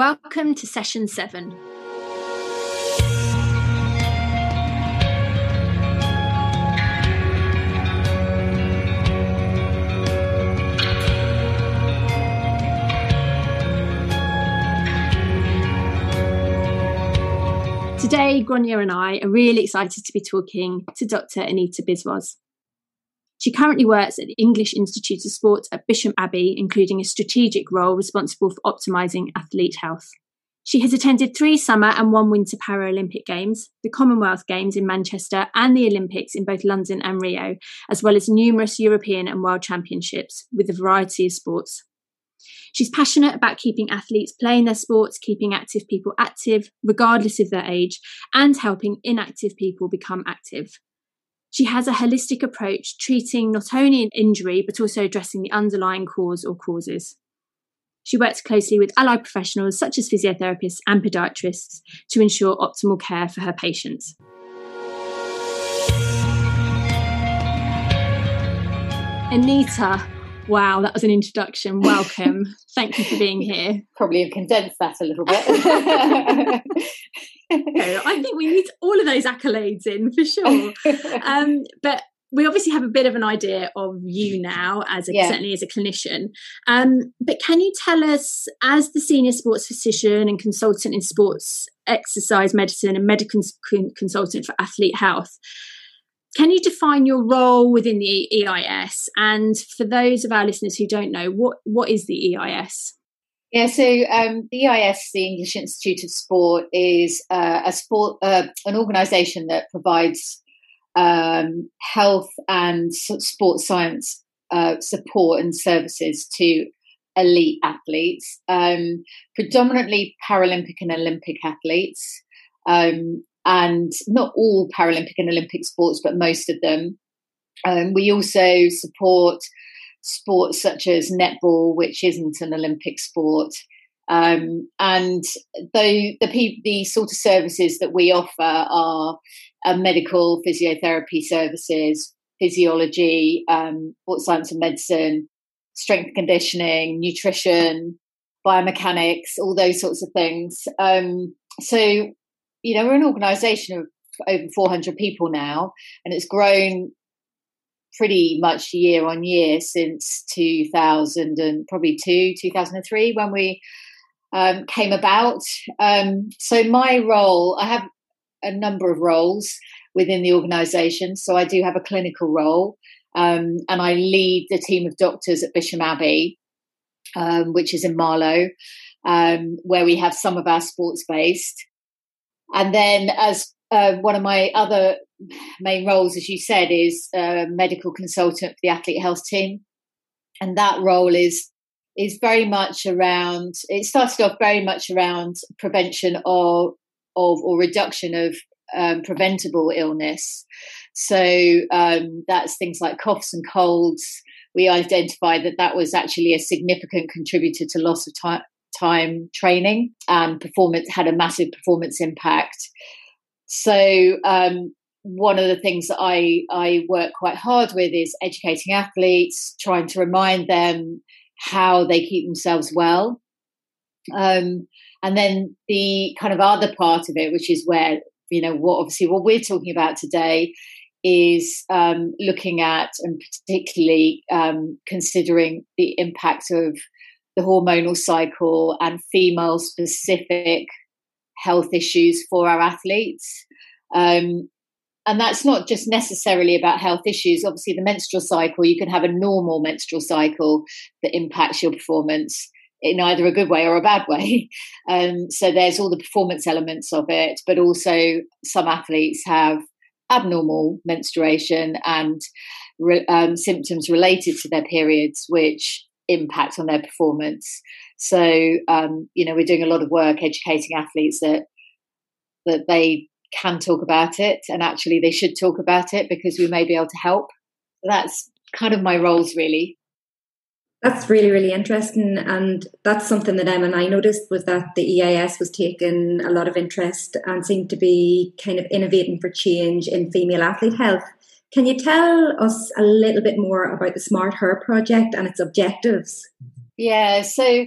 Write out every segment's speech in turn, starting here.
Welcome to session seven. Today, Gráinne and I are really excited to be talking to Dr. Anita Biswas. She currently works at the English Institute of Sport at Bisham Abbey, including a strategic role responsible for optimising athlete health. She has attended three summer and one winter Paralympic Games, the Commonwealth Games in Manchester, and the Olympics in both London and Rio, as well as numerous European and World Championships with a variety of sports. She's passionate about keeping athletes playing their sports, keeping active people active, regardless of their age, and helping inactive people become active. She has a holistic approach, treating not only an injury, but also addressing the underlying cause or causes. She works closely with allied professionals such as physiotherapists and podiatrists to ensure optimal care for her patients. Anita, wow, that was an introduction. Welcome. Thank you for being here. Probably have condensed that a little bit. I think we need all of those accolades in for sure. Um, but we obviously have a bit of an idea of you now as a, yeah. certainly as a clinician um, but can you tell us as the senior sports physician and consultant in sports exercise medicine and medical consultant for athlete health can you define your role within the eis and for those of our listeners who don't know what what is the eis yeah, so um, the EIS, the English Institute of Sport, is uh, a sport, uh, an organisation that provides um, health and sports science uh, support and services to elite athletes, um, predominantly Paralympic and Olympic athletes, um, and not all Paralympic and Olympic sports, but most of them. Um, we also support sports such as netball, which isn't an Olympic sport. Um, and the, the, the sort of services that we offer are uh, medical physiotherapy services, physiology, um, sports science and medicine, strength conditioning, nutrition, biomechanics, all those sorts of things. Um, so, you know, we're an organisation of over 400 people now, and it's grown pretty much year on year since 2000 and probably two 2003 when we um, came about. Um, so my role i have a number of roles within the organization. So i do have a clinical role um, and i lead the team of doctors at bisham abbey um, which is in marlow um, where we have some of our sports based and then as uh, one of my other main roles, as you said, is a medical consultant for the athlete health team, and that role is is very much around. It started off very much around prevention of of or reduction of um, preventable illness. So um, that's things like coughs and colds. We identified that that was actually a significant contributor to loss of time, time training and performance had a massive performance impact. So um, one of the things that I, I work quite hard with is educating athletes, trying to remind them how they keep themselves well. Um, and then the kind of other part of it, which is where, you know, what obviously what we're talking about today is um, looking at and particularly um, considering the impact of the hormonal cycle and female specific health issues for our athletes. Um, and that's not just necessarily about health issues. Obviously, the menstrual cycle, you can have a normal menstrual cycle that impacts your performance in either a good way or a bad way. Um, so there's all the performance elements of it, but also some athletes have abnormal menstruation and re- um, symptoms related to their periods, which impact on their performance. So, um, you know, we're doing a lot of work educating athletes that that they can talk about it and actually they should talk about it because we may be able to help. That's kind of my roles really. That's really, really interesting. And that's something that Emma and I noticed was that the EIS was taking a lot of interest and seemed to be kind of innovating for change in female athlete health. Can you tell us a little bit more about the SmartHER project and its objectives? Yeah, so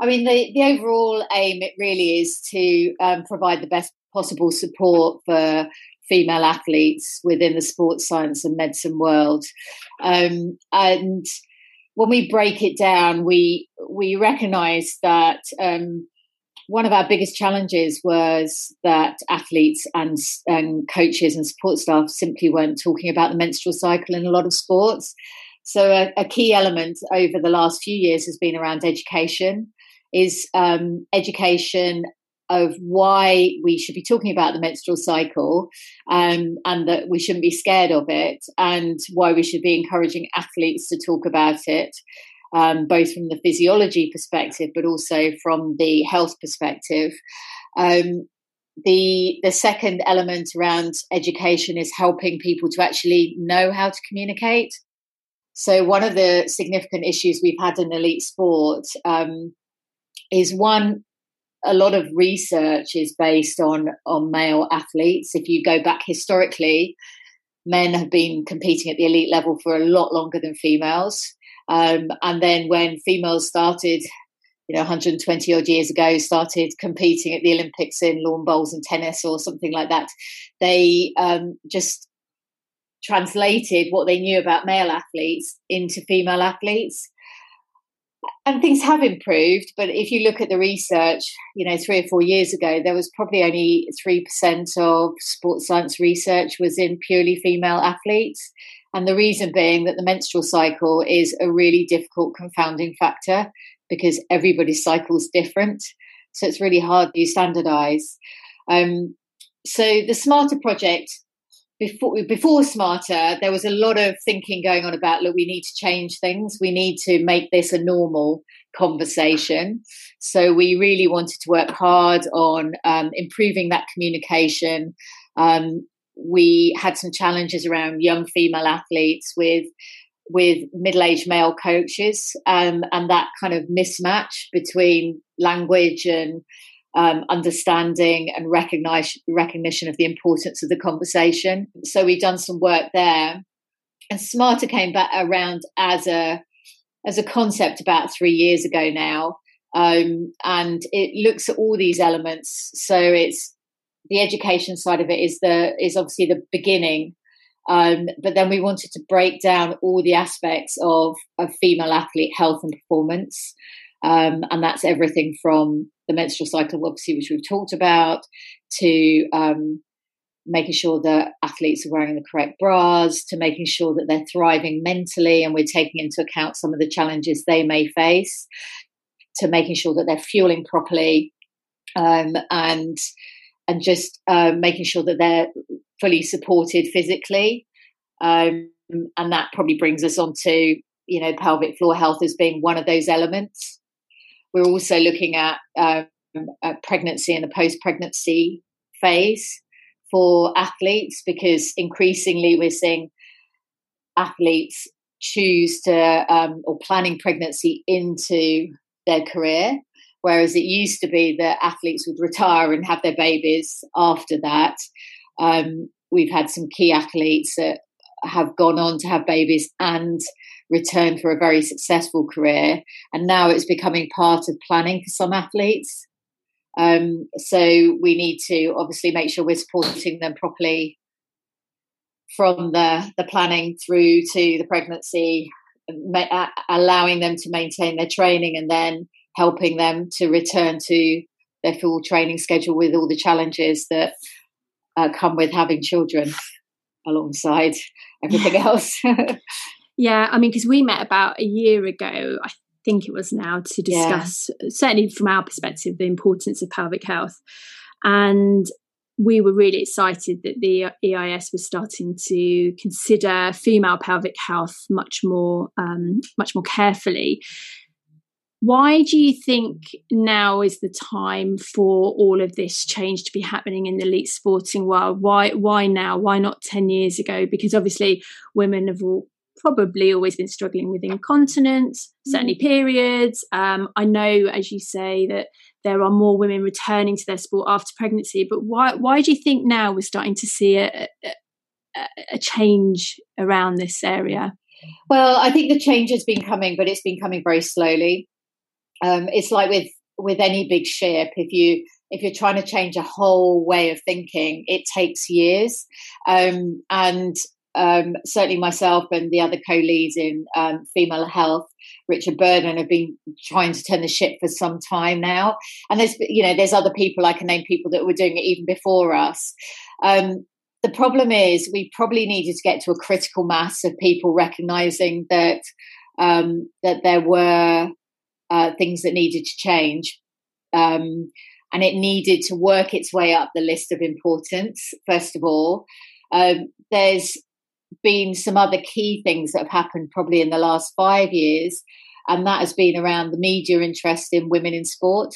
I mean, the, the overall aim it really is to um, provide the best possible support for female athletes within the sports science and medicine world. Um, and when we break it down, we we recognise that um, one of our biggest challenges was that athletes and, and coaches and support staff simply weren't talking about the menstrual cycle in a lot of sports. So a, a key element over the last few years has been around education. Is um, education of why we should be talking about the menstrual cycle um, and that we shouldn't be scared of it, and why we should be encouraging athletes to talk about it, um, both from the physiology perspective but also from the health perspective. Um, the the second element around education is helping people to actually know how to communicate. So one of the significant issues we've had in elite sport um, is one a lot of research is based on on male athletes. If you go back historically, men have been competing at the elite level for a lot longer than females. Um, and then when females started, you know, 120 odd years ago, started competing at the Olympics in lawn bowls and tennis or something like that, they um, just translated what they knew about male athletes into female athletes. And things have improved but if you look at the research you know three or four years ago there was probably only 3% of sports science research was in purely female athletes and the reason being that the menstrual cycle is a really difficult confounding factor because everybody's cycle is different. So it's really hard to standardize um, so the SmartHER project before before SmartHER there was a lot of thinking going on about look we need to change things. We need to make this a normal conversation. So we really wanted to work hard on um, improving that communication um, we had some challenges around young female athletes with with middle-aged male coaches um, and that kind of mismatch between language and um, understanding and recognize, recognition of the importance of the conversation. So we've done some work there. And SmartHER came back around as a as a concept about three years ago now. Um, and it looks at all these elements. So it's the education side of it is the is obviously the beginning. Um, but then we wanted to break down all the aspects of, of female athlete health and performance. Um, and that's everything from the menstrual cycle, obviously, which we've talked about, to um, making sure that athletes are wearing the correct bras, to making sure that they're thriving mentally and we're taking into account some of the challenges they may face, to making sure that they're fueling properly, um, and and just uh, making sure that they're fully supported physically. Um, and that probably brings us on to you know pelvic floor health as being one of those elements we're also looking at, um, at pregnancy and the post pregnancy phase for athletes because increasingly we're seeing athletes choose to um, or planning pregnancy into their career whereas it used to be that athletes would retire and have their babies after that um, we've had some key athletes that have gone on to have babies and return for a very successful career. And now it's becoming part of planning for some athletes. Um, so we need to obviously make sure we're supporting them properly from the, the planning through to the pregnancy, allowing them to maintain their training and then helping them to return to their full training schedule with all the challenges that uh, come with having children alongside everything else. yeah, I mean, because we met about a year ago, I think it was now, to discuss, yeah. certainly from our perspective, the importance of pelvic health. And we were really excited that the EIS was starting to consider female pelvic health much more, um, much more carefully. Why do you think now is the time for all of this change to be happening in the elite sporting world? Why why now? Why not 10 years ago? Because obviously women have all probably always been struggling with incontinence, certainly mm. periods. Um, I know, as you say, that there are more women returning to their sport after pregnancy, but why why do you think now we're starting to see a, a, a change around this area? Well, I think the change has been coming, but it's been coming very slowly. Um, it's like with with any big ship if you if you're trying to change a whole way of thinking it takes years. Um, and um, certainly myself and the other co-leads in um, female health richard burden have been trying to turn the ship for some time now. And there's you know there's other people i can name people that were doing it even before us. Um, the problem is we probably needed to get to a critical mass of people recognizing that um, that there were uh, things that needed to change. Um, and it needed to work its way up the list of importance, first of all. Um, there's been some other key things that have happened probably in the last five years, and that has been around the media interest in women in sport.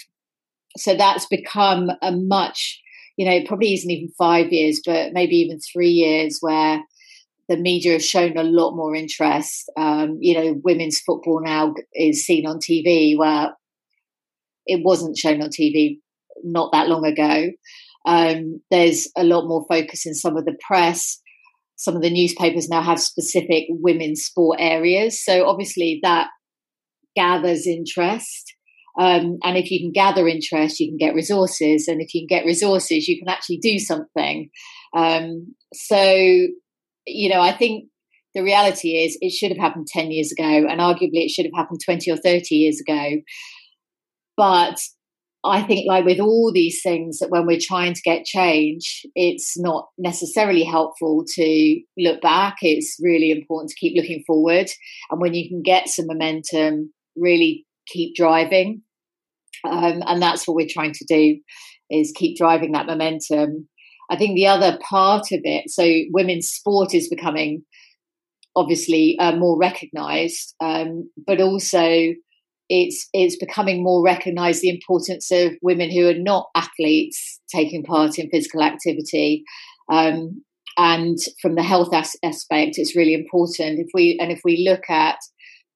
So that's become a much, you know, probably isn't even five years, but maybe even three years where the media has shown a lot more interest. Um, you know, women's football now is seen on TV where it wasn't shown on TV not that long ago. Um, there's a lot more focus in some of the press. Some of the newspapers now have specific women's sport areas. So obviously that gathers interest. Um, and if you can gather interest, you can get resources. And if you can get resources, you can actually do something. Um, so you know, I think the reality is it should have happened 10 years ago, and arguably it should have happened 20 or 30 years ago. But I think, like with all these things, that when we're trying to get change, it's not necessarily helpful to look back. It's really important to keep looking forward. And when you can get some momentum, really keep driving. Um, and that's what we're trying to do is keep driving that momentum I think the other part of it, so women's sport is becoming obviously uh, more recognised, um, but also it's it's becoming more recognised the importance of women who are not athletes taking part in physical activity. Um, and from the health as- aspect, it's really important. If we and if we look at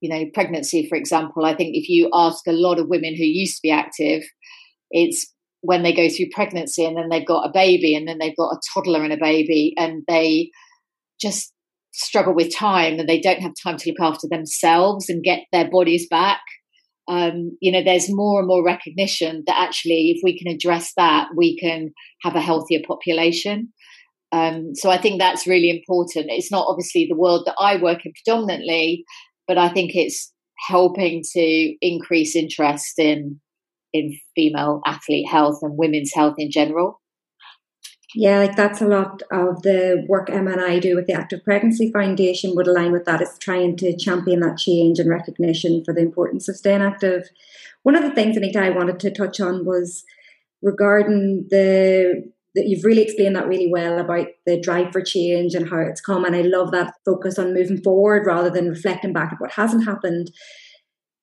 you know pregnancy, for example, I think if you ask a lot of women who used to be active, it's when they go through pregnancy and then they've got a baby and then they've got a toddler and a baby and they just struggle with time and they don't have time to look after themselves and get their bodies back. Um, you know, there's more and more recognition that actually, if we can address that, we can have a healthier population. Um, so I think that's really important. It's not obviously the world that I work in predominantly, but I think it's helping to increase interest in in female athlete health and women's health in general. Yeah, like that's a lot of the work Emma and I do with the Active Pregnancy Foundation would align with that is trying to champion that change and recognition for the importance of staying active. One of the things, Anita, I wanted to touch on was regarding the that you've really explained that really well about the drive for change and how it's come. And I love that focus on moving forward rather than reflecting back at what hasn't happened.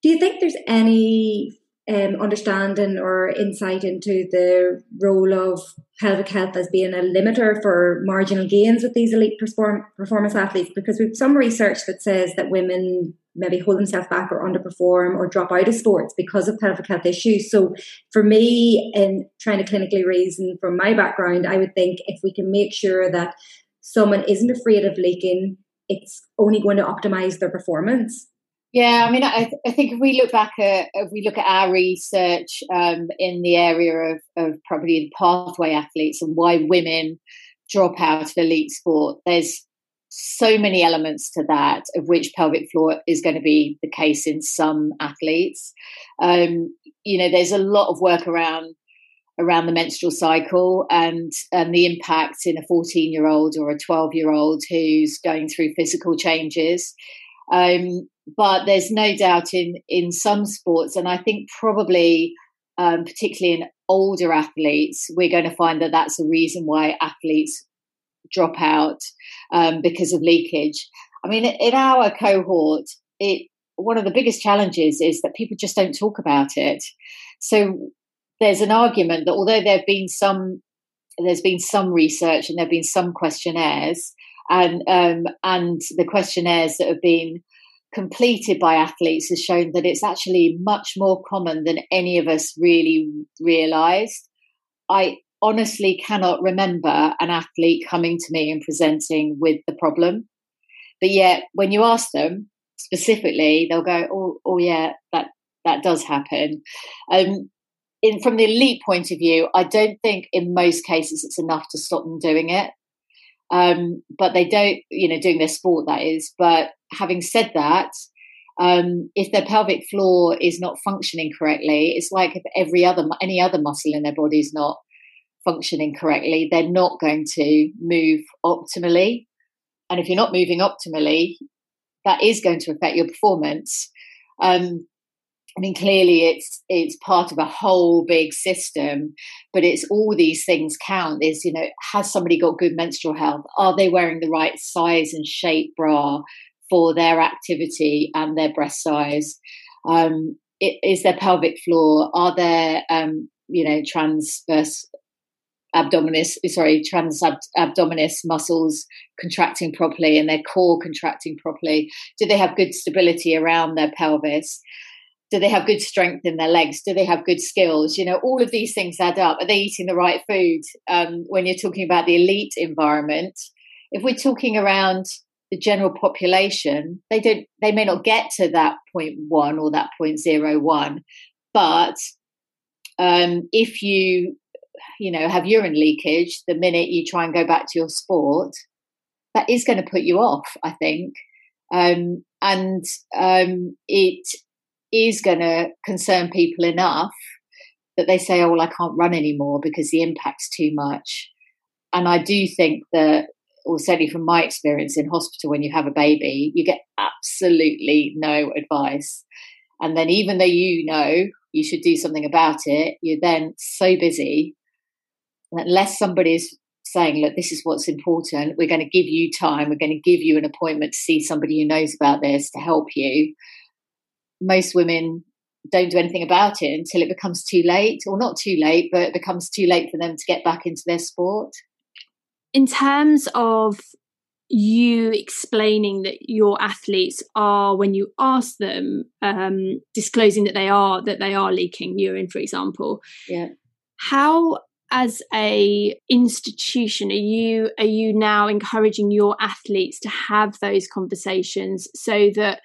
Do you think there's any um, understanding or insight into the role of pelvic health as being a limiter for marginal gains with these elite perform- performance athletes because we've some research that says that women maybe hold themselves back or underperform or drop out of sports because of pelvic health issues. So for me, in trying to clinically reason from my background, I would think if we can make sure that someone isn't afraid of leaking, it's only going to optimize their performance yeah, I mean, I, I, think if we look back at if we look at our research um, in the area of, of probably the pathway athletes and why women drop out of elite sport, there's so many elements to that, of which pelvic floor is going to be the case in some athletes. Um, you know, there's a lot of work around around the menstrual cycle and and the impact in a 14 year old or a 12 year old who's going through physical changes. Um, but there's no doubt in in some sports, and I think probably um, particularly in older athletes, we're going to find that that's a reason why athletes drop out um, because of leakage. I mean, in our cohort, it one of the biggest challenges is that people just don't talk about it. So there's an argument that although there have been some there's been some research and there have been some questionnaires and um, and the questionnaires that have been completed by athletes has shown that it's actually much more common than any of us really realized. I honestly cannot remember an athlete coming to me and presenting with the problem. But yet, when you ask them specifically, they'll go, "Oh, oh yeah, that that does happen. Um, in, from the elite point of view, I don't think in most cases it's enough to stop them doing it. Um, but they don't, you know, doing their sport that is. But having said that, um, if their pelvic floor is not functioning correctly, it's like if every other any other muscle in their body is not functioning correctly, they're not going to move optimally. And if you're not moving optimally, that is going to affect your performance. Um, I mean, clearly it's it's part of a whole big system, but it's all these things count. Is you know, has somebody got good menstrual health? Are they wearing the right size and shape bra for their activity and their breast size? Um, is their pelvic floor? Are there um, you know transverse abdominis, sorry, trans abdominis muscles contracting properly and their core contracting properly? Do they have good stability around their pelvis? Do they have good strength in their legs? Do they have good skills? You know, all of these things add up. Are they eating the right food? Um, when you're talking about the elite environment, if we're talking around the general population, they don't, they may not get to that point one or that point zero one, but um, if you you know, have urine leakage the minute you try and go back to your sport, that is going to put you off, I think. Um, and um, it is going to concern people enough that they say, oh, well, I can't run anymore because the impact's too much. And I do think that, or certainly from my experience in hospital, when you have a baby, you get absolutely no advice. And then, even though you know you should do something about it, you're then so busy unless somebody is saying, look, this is what's important, we're going to give you time, we're going to give you an appointment to see somebody who knows about this to help you. Most women don't do anything about it until it becomes too late, or not too late, but it becomes too late for them to get back into their sport. In terms of you explaining that your athletes are when you ask them um, disclosing that they are that they are leaking urine for example yeah how as a institution are you are you now encouraging your athletes to have those conversations so that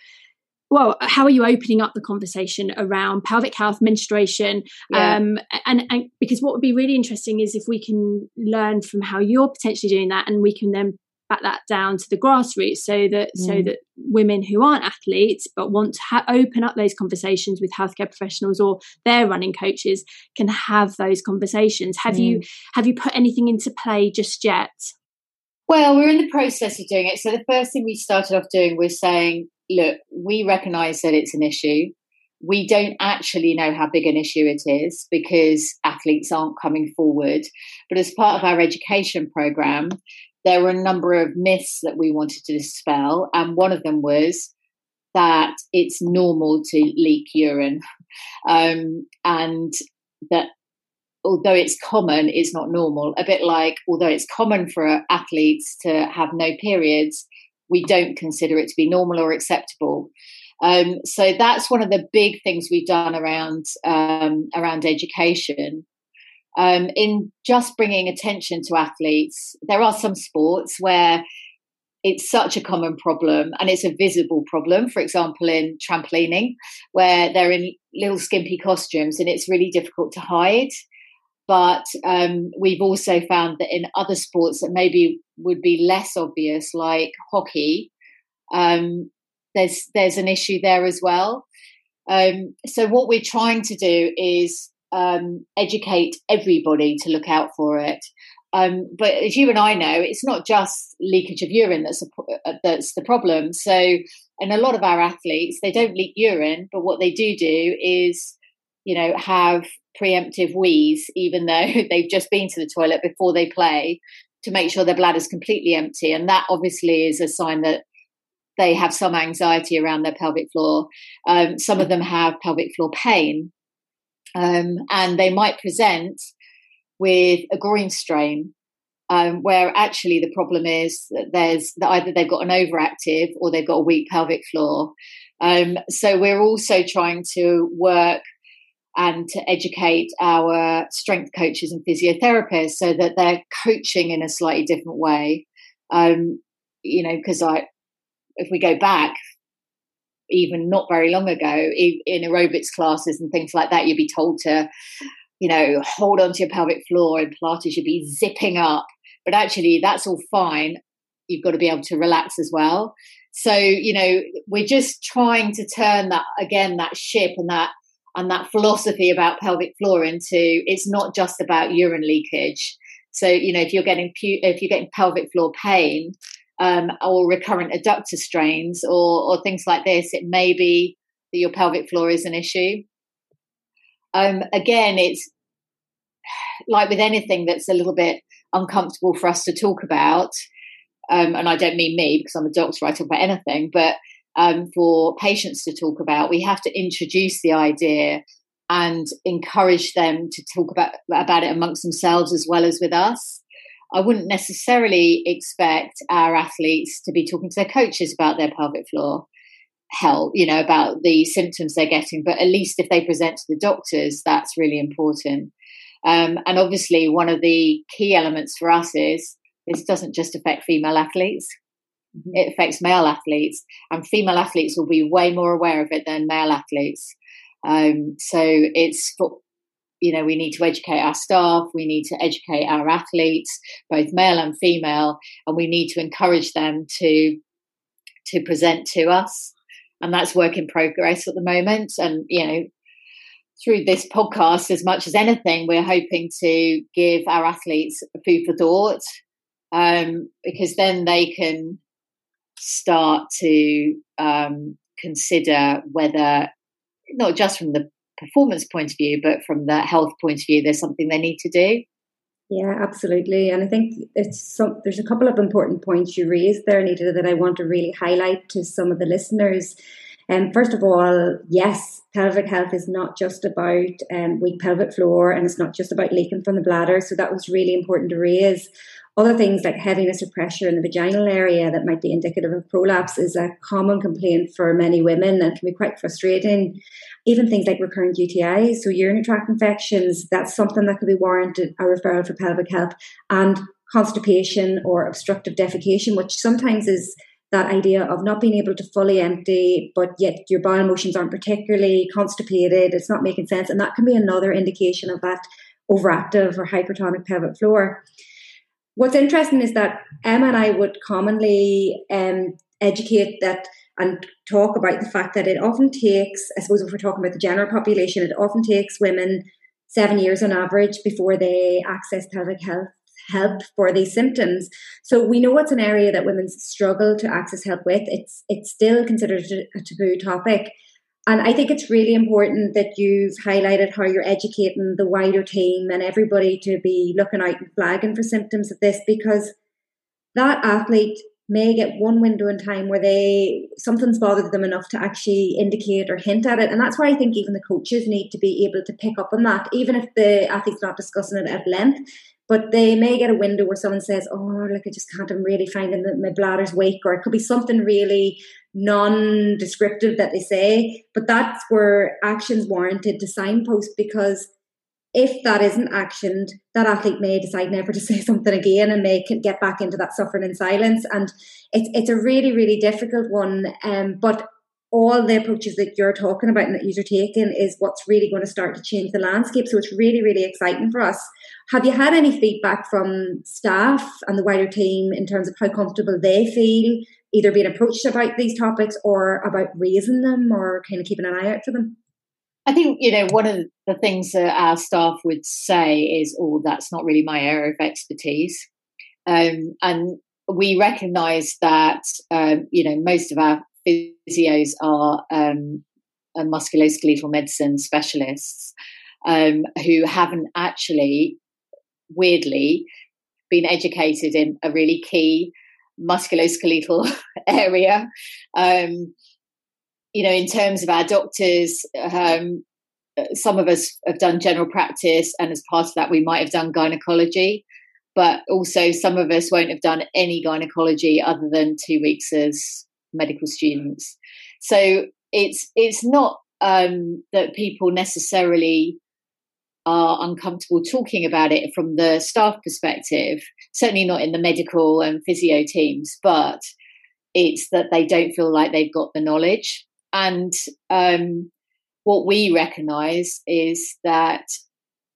well how are you opening up the conversation around pelvic health menstruation yeah. um, and, and because what would be really interesting is if we can learn from how you're potentially doing that and we can then back that down to the grassroots so that mm. so that women who aren't athletes but want to ha- open up those conversations with healthcare professionals or their running coaches can have those conversations have mm. you have you put anything into play just yet well we're in the process of doing it. So the first thing we started off doing was saying look we recognize that it's an issue. We don't actually know how big an issue it is because athletes aren't coming forward. But as part of our education program, there were a number of myths that we wanted to dispel, and one of them was that it's normal to leak urine, um, and that although it's common, it's not normal. A bit like although it's common for athletes to have no periods, we don't consider it to be normal or acceptable. Um, so that's one of the big things we've done around um, around education um, in just bringing attention to athletes. There are some sports where it's such a common problem and it's a visible problem. For example, in trampolining, where they're in little skimpy costumes and it's really difficult to hide. But um, we've also found that in other sports that maybe would be less obvious, like hockey, um, there's there's an issue there as well. Um, so what we're trying to do is um, educate everybody to look out for it. Um, but as you and I know, it's not just leakage of urine that's a, uh, that's the problem. So, and a lot of our athletes, they don't leak urine, but what they do do is, you know, have preemptive wees, even though they've just been to the toilet before they play, to make sure their bladder's completely empty. And that obviously is a sign that they have some anxiety around their pelvic floor. Um, some of them have pelvic floor pain, um, and they might present with a groin strain, um, where actually the problem is that there's that either they've got an overactive or they've got a weak pelvic floor. Um, so we're also trying to work and to educate our strength coaches and physiotherapists so that they're coaching in a slightly different way. Um, you know, because I, if we go back even not very long ago in aerobics classes and things like that, you'd be told to, you know, hold onto your pelvic floor and Pilates should be zipping up. But actually, that's all fine. You've got to be able to relax as well. So, you know, we're just trying to turn that again, that ship and that and that philosophy about pelvic floor into it's not just about urine leakage. So, you know, if you're getting if you're getting pelvic floor pain, um, or recurrent adductor strains or, or things like this, it may be that your pelvic floor is an issue. Um, again, it's like with anything that's a little bit uncomfortable for us to talk about. Um, and I don't mean me because I'm a doctor, I talk about anything, but um, for patients to talk about, we have to introduce the idea and encourage them to talk about, about it amongst themselves as well as with us. I wouldn't necessarily expect our athletes to be talking to their coaches about their pelvic floor health, you know, about the symptoms they're getting. But at least if they present to the doctors, that's really important. Um, and obviously, one of the key elements for us is this doesn't just affect female athletes. Mm-hmm. It affects male athletes, and female athletes will be way more aware of it than male athletes. Um, so it's you know we need to educate our staff we need to educate our athletes both male and female and we need to encourage them to to present to us and that's work in progress at the moment and you know through this podcast as much as anything we're hoping to give our athletes food for thought um, because then they can start to um, consider whether not just from the performance point of view, but from the health point of view, there's something they need to do. Yeah, absolutely. And I think it's some, there's a couple of important points you raised there, Anita, that I want to really highlight to some of the listeners. And um, first of all, yes, pelvic health is not just about um, weak pelvic floor and it's not just about leaking from the bladder. So that was really important to raise. Other things like heaviness or pressure in the vaginal area that might be indicative of prolapse is a common complaint for many women and can be quite frustrating. Even things like recurrent UTIs, so urinary tract infections, that's something that could be warranted a referral for pelvic health. And constipation or obstructive defecation, which sometimes is that idea of not being able to fully empty, but yet your bowel motions aren't particularly constipated, it's not making sense. And that can be another indication of that overactive or hypertonic pelvic floor. What's interesting is that Emma and I would commonly um, educate that and talk about the fact that it often takes, I suppose, if we're talking about the general population, it often takes women seven years on average before they access pelvic health help for these symptoms. So we know it's an area that women struggle to access help with. It's it's still considered a taboo topic. And I think it's really important that you've highlighted how you're educating the wider team and everybody to be looking out and flagging for symptoms of this because that athlete may get one window in time where they something's bothered them enough to actually indicate or hint at it. And that's why i think even the coaches need to be able to pick up on that even if the athlete's not discussing it at length but they may get a window where someone says, "Oh, like I just can't. I'm really finding that my bladder's weak," or it could be something really non-descriptive that they say. But that's where action's warranted to signpost because if that isn't actioned, that athlete may decide never to say something again and may get back into that suffering in silence. And it's it's a really really difficult one. Um, but all the approaches that you're talking about and that you're taking is what's really going to start to change the landscape. So it's really, really exciting for us. Have you had any feedback from staff and the wider team in terms of how comfortable they feel either being approached about these topics or about raising them or kind of keeping an eye out for them? I think, you know, one of the things that our staff would say is, oh, that's not really my area of expertise. Um, and we recognise that, um, you know, most of our physios are um, musculoskeletal medicine specialists um, who haven't actually, weirdly, been educated in a really key musculoskeletal area. Um, you know, in terms of our doctors, um, some of us have done general practice, and as part of that, we might have done gynecology. But also, some of us won't have done any gynecology other than two weeks as medical students. So it's it's not um, that people necessarily are uncomfortable talking about it from the staff perspective. Certainly not in the medical and physio teams, but it's that they don't feel like they've got the knowledge. and um, what we recognise is that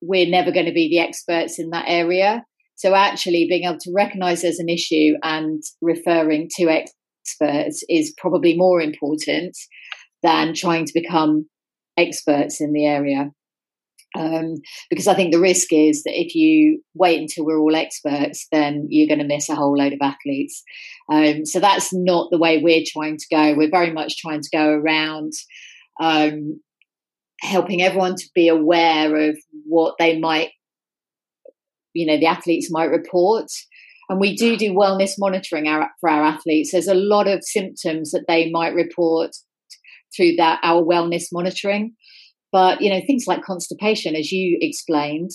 we're never going to be the experts in that area. So actually, being able to recognise there's an issue and referring to experts is probably more important than trying to become experts in the area. Um, because I think the risk is that if you wait until we're all experts, then you're going to miss a whole load of athletes. Um, so that's not the way we're trying to go. We're very much trying to go around um, helping everyone to be aware of what they might, you know, the athletes might report. And we do do wellness monitoring for our athletes. There's a lot of symptoms that they might report through that our wellness monitoring. But you know, things like constipation, as you explained,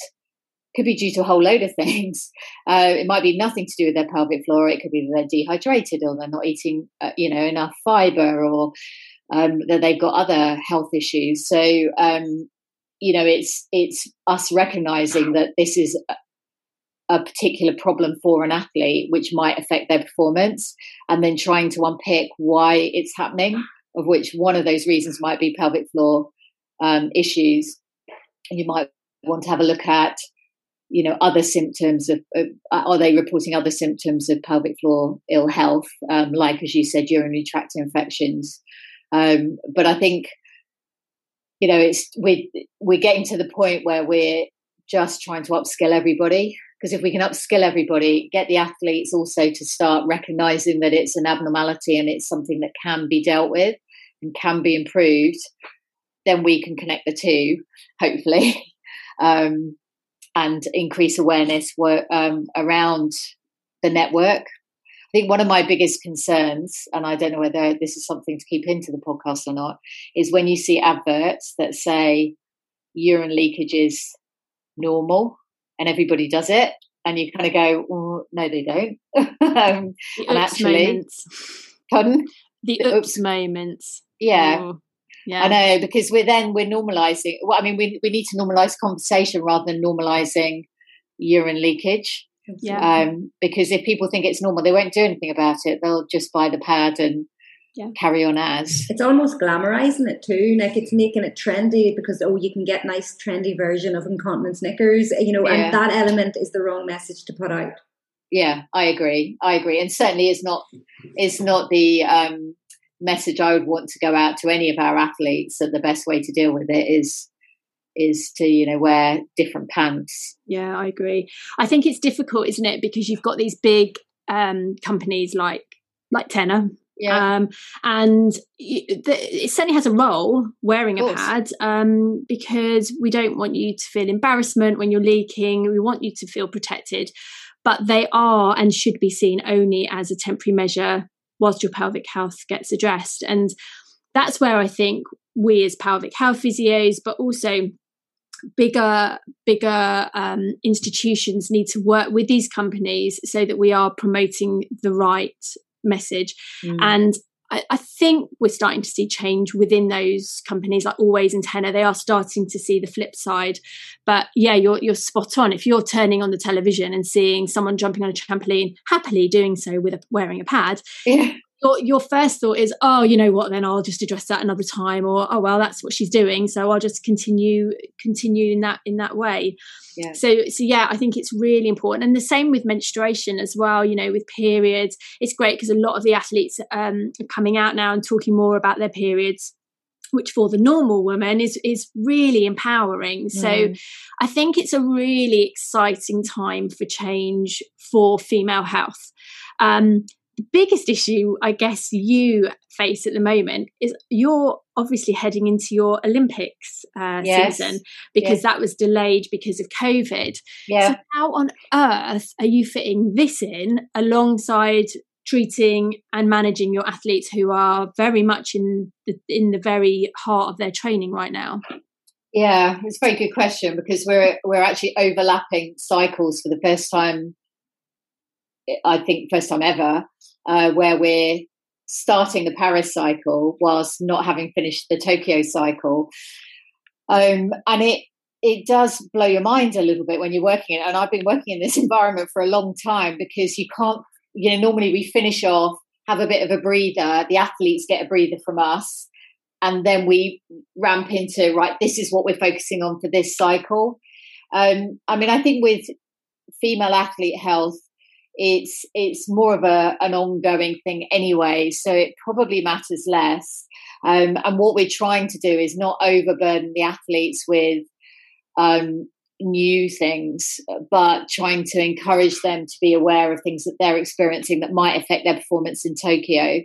could be due to a whole load of things. Uh, it might be nothing to do with their pelvic floor. It could be that they're dehydrated or they're not eating, uh, you know, enough fiber, or um, that they've got other health issues. So, um, you know, it's it's us recognizing that this is a particular problem for an athlete, which might affect their performance, and then trying to unpick why it's happening. Of which one of those reasons might be pelvic floor um, issues, you might want to have a look at, you know, other symptoms of, of are they reporting other symptoms of pelvic floor ill health, um, like as you said, urinary tract infections. Um, but I think, you know, it's we we're getting to the point where we're just trying to upskill everybody because if we can upskill everybody, get the athletes also to start recognizing that it's an abnormality and it's something that can be dealt with and can be improved, then we can connect the two, hopefully, um, and increase awareness work, um, around the network. I think one of my biggest concerns, and I don't know whether this is something to keep into the podcast or not, is when you see adverts that say urine leakage is normal and everybody does it, and you kind of go, oh, no, they don't. um, the and actually, moments. pardon? The, the oops, oops moments. Yeah. Oh. Yeah. I know because we're then we're normalizing. Well, I mean, we we need to normalize conversation rather than normalizing urine leakage. Yeah. Um, because if people think it's normal, they won't do anything about it. They'll just buy the pad and yeah. carry on as. It's almost glamorizing it too. Like it's making it trendy because oh, you can get nice trendy version of incontinence knickers. You know, yeah. and that element is the wrong message to put out. Yeah, I agree. I agree, and certainly is not is not the um, message I would want to go out to any of our athletes that the best way to deal with it is is to you know wear different pants. Yeah, I agree. I think it's difficult, isn't it? Because you've got these big um, companies like like Tena. Yeah. Um, and it certainly has a role wearing a pad um, because we don't want you to feel embarrassment when you're leaking. We want you to feel protected, but they are and should be seen only as a temporary measure whilst your pelvic health gets addressed. And that's where I think we as pelvic health physios, but also bigger bigger um, institutions need to work with these companies so that we are promoting the right message. Mm. and I, I, think we're starting to see change within those companies like always and Tena they are starting to see the flip side. But yeah you're you're spot on. If you're turning on the television and seeing someone jumping on a trampoline happily doing so with a, wearing a pad yeah your, your first thought is, oh, you know what? Then I'll just address that another time, or oh well, that's what she's doing, so I'll just continue continue in that in that way. Yeah. So so yeah, I think it's really important, and the same with menstruation as well. You know, with periods, it's great because a lot of the athletes um, are coming out now and talking more about their periods which for the normal woman is is really empowering. Mm. So I think it's a really exciting time for change for female health. Um, the biggest issue I guess you face at the moment is you're obviously heading into your Olympics uh, yes. season because yes. that was delayed because of COVID. Yeah. So how on earth are you fitting this in alongside treating and managing your athletes who are very much in the in the very heart of their training right now? Yeah, it's a very good question because we're we're actually overlapping cycles for the first time I think first time ever, uh, where we're starting the Paris cycle whilst not having finished the Tokyo cycle. Um, and it it does blow your mind a little bit when you're working it. And I've been working in this environment for a long time because you can't, you know, normally we finish off, have a bit of a breather, the athletes get a breather from us, and then we ramp into right. This is what we're focusing on for this cycle. Um, I mean, I think with female athlete health, it's it's more of a an ongoing thing anyway, so it probably matters less. Um, and what we're trying to do is not overburden the athletes with um, new things, but trying to encourage them to be aware of things that they're experiencing that might affect their performance in Tokyo.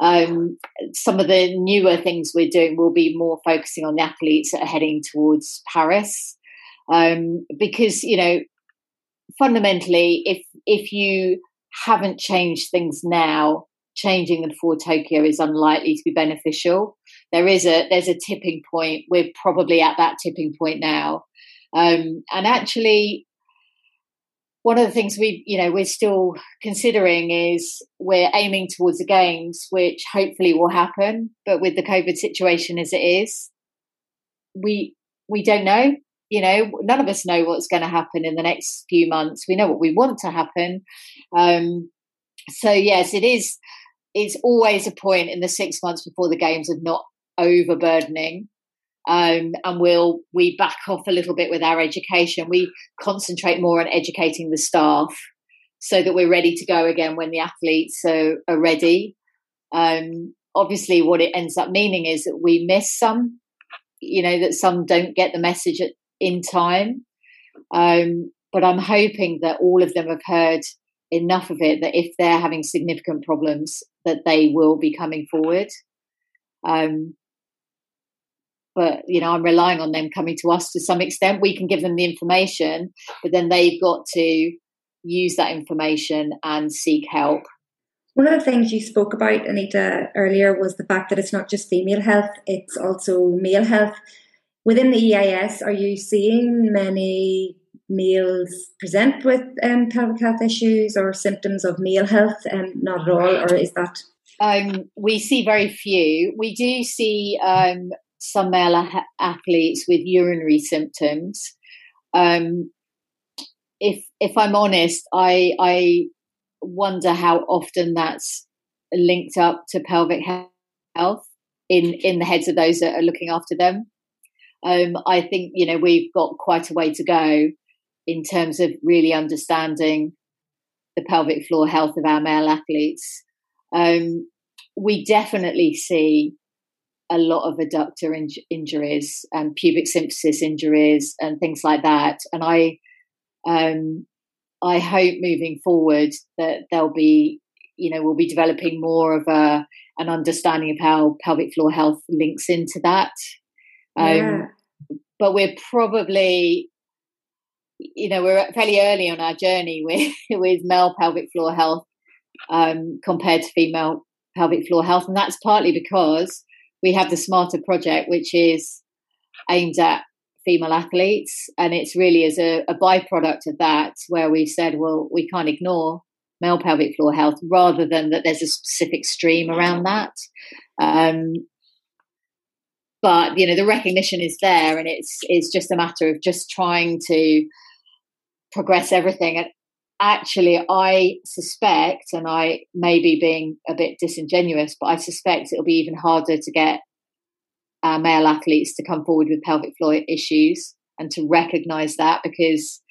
Um, some of the newer things we're doing will be more focusing on the athletes that are heading towards Paris. Um, because, you know, fundamentally, if if you haven't changed things now, changing them for Tokyo is unlikely to be beneficial. There is a there's a tipping point. We're probably at that tipping point now, um, and actually, one of the things we you know we're still considering is we're aiming towards the games, which hopefully will happen. But with the COVID situation as it is, we we don't know you know none of us know what's going to happen in the next few months. We know what we want to happen. Um, so yes it is it's always a point in the six months before the games of not overburdening um, and we'll we back off a little bit with our education. We concentrate more on educating the staff so that we're ready to go again when the athletes are, are ready. Um, obviously what it ends up meaning is that we miss some you know that some don't get the message at, in time. Um, but I'm hoping that all of them have heard enough of it that if they're having significant problems, that they will be coming forward. Um, but you know, I'm relying on them coming to us to some extent. We can give them the information, but then they've got to use that information and seek help. One of the things you spoke about, Anita, earlier was the fact that it's not just female health, it's also male health. Within the EIS, are you seeing many males present with um, pelvic health issues or symptoms of male health? Um, not at all, or is that? Um, we see very few. We do see um, some male athletes with urinary symptoms. Um, if if I'm honest, I I wonder how often that's linked up to pelvic health in in the heads of those that are looking after them. Um, I think you know we've got quite a way to go in terms of really understanding the pelvic floor health of our male athletes. Um, we definitely see a lot of adductor in- injuries and pubic symphysis injuries and things like that. And I, um, I hope moving forward that there'll be, you know, we'll be developing more of a an understanding of how pelvic floor health links into that. Um, yeah. But we're probably, you know, we're fairly early on our journey with, with male pelvic floor health um, compared to female pelvic floor health. And that's partly because we have the SmartHER project, which is aimed at female athletes. And it's really as a, a byproduct of that where we said, well, we can't ignore male pelvic floor health rather than that there's a specific stream around that. Um, but you know the recognition is there and it's it's just a matter of just trying to progress everything. And actually i suspect and i may be being a bit disingenuous but i suspect it'll be even harder to get our male athletes to come forward with pelvic floor issues and to recognize that because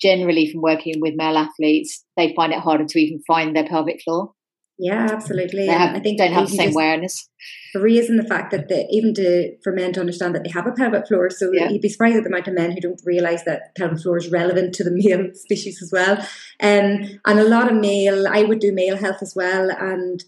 generally from working with male athletes they find it harder to even find their pelvic floor yeah, absolutely. Have, I think don't have the same awareness. Raising the fact that the, even to for men to understand that they have a pelvic floor, so yeah. you'd be surprised at the amount of men who don't realise that pelvic floor is relevant to the male species as well. Um, and a lot of male, I would do male health as well, and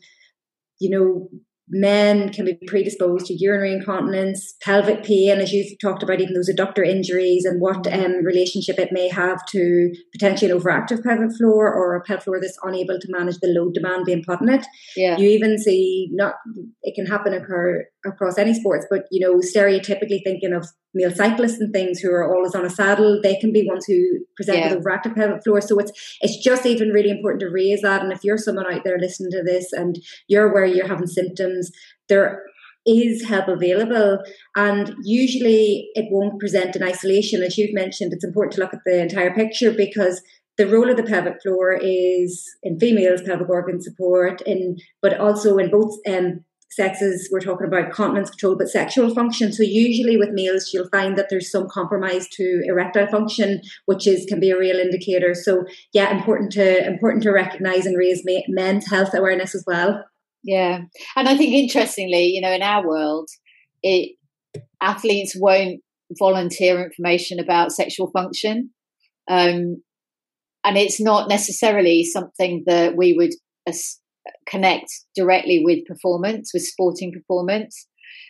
you know men can be predisposed to urinary incontinence, pelvic pain, as you've talked about, even those adductor injuries and what um, relationship it may have to potentially an overactive pelvic floor or a pelvic floor that's unable to manage the load demand being put on it. Yeah. You even see not it can happen occur across any sports, but you know, stereotypically thinking of male cyclists and things who are always on a saddle, they can be ones who present yeah. with overactive pelvic floor. So it's it's just even really important to raise that. And if you're someone out there listening to this and you're where you're having symptoms, there is help available and usually it won't present in isolation as you've mentioned it's important to look at the entire picture because the role of the pelvic floor is in females pelvic organ support in but also in both um, sexes, we're talking about continence control, but sexual function. So usually with males, you'll find that there's some compromise to erectile function, which is can be a real indicator. So yeah, important to important to recognise and raise men's health awareness as well. Yeah, and I think interestingly, you know, in our world, it athletes won't volunteer information about sexual function. Um, and it's not necessarily something that we would as- connect directly with performance, with sporting performance.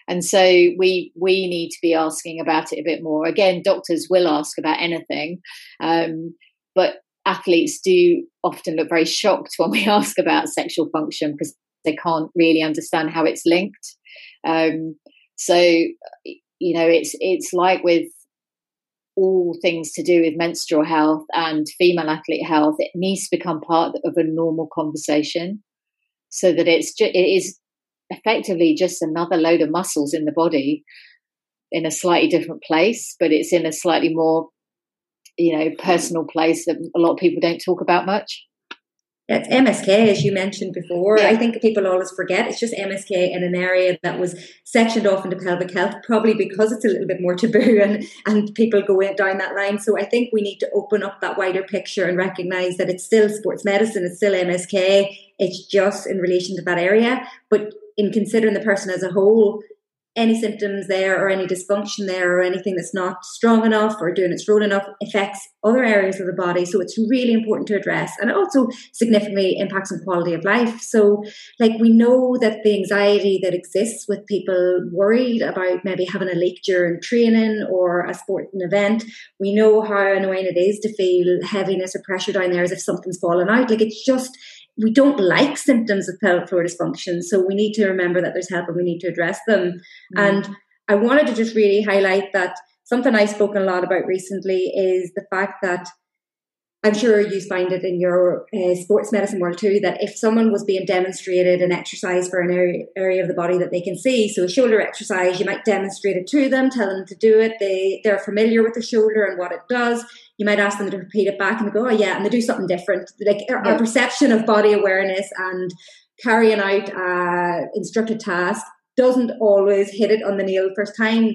And so we we need to be asking about it a bit more. Again, doctors will ask about anything, um, but athletes do often look very shocked when we ask about sexual function because they can't really understand how it's linked. Um, so you know, it's it's like with all things to do with menstrual health and female athlete health. It needs to become part of a normal conversation, so that it's ju- it is effectively just another load of muscles in the body in a slightly different place, but it's in a slightly more you know personal place that a lot of people don't talk about much. It's MSK, as you mentioned before. Yeah. I think people always forget it's just MSK in an area that was sectioned off into pelvic health, probably because it's a little bit more taboo and, and people go down that line. So I think we need to open up that wider picture and recognize that it's still sports medicine, it's still MSK, it's just in relation to that area. But in considering the person as a whole, any symptoms there or any dysfunction there or anything that's not strong enough or doing its role enough affects other areas of the body. So it's really important to address. And it also significantly impacts on quality of life. So, like, we know that the anxiety that exists with people worried about maybe having a leak during training or a sporting event, we know how annoying it is to feel heaviness or pressure down there as if something's fallen out. Like, it's just, we don't like symptoms of pelvic floor dysfunction. So we need to remember that there's help and we need to address them. Mm. And I wanted to just really highlight that something I've spoken a lot about recently is the fact that I'm sure you find it in your uh, sports medicine world too that if someone was being demonstrated an exercise for an area, area of the body that they can see, so a shoulder exercise, you might demonstrate it to them, tell them to do it. They they're familiar with the shoulder and what it does. You might ask them to repeat it back and they go, oh yeah, and they do something different. Like our, yeah. our perception of body awareness and carrying out a instructed task doesn't always hit it on the nail first time.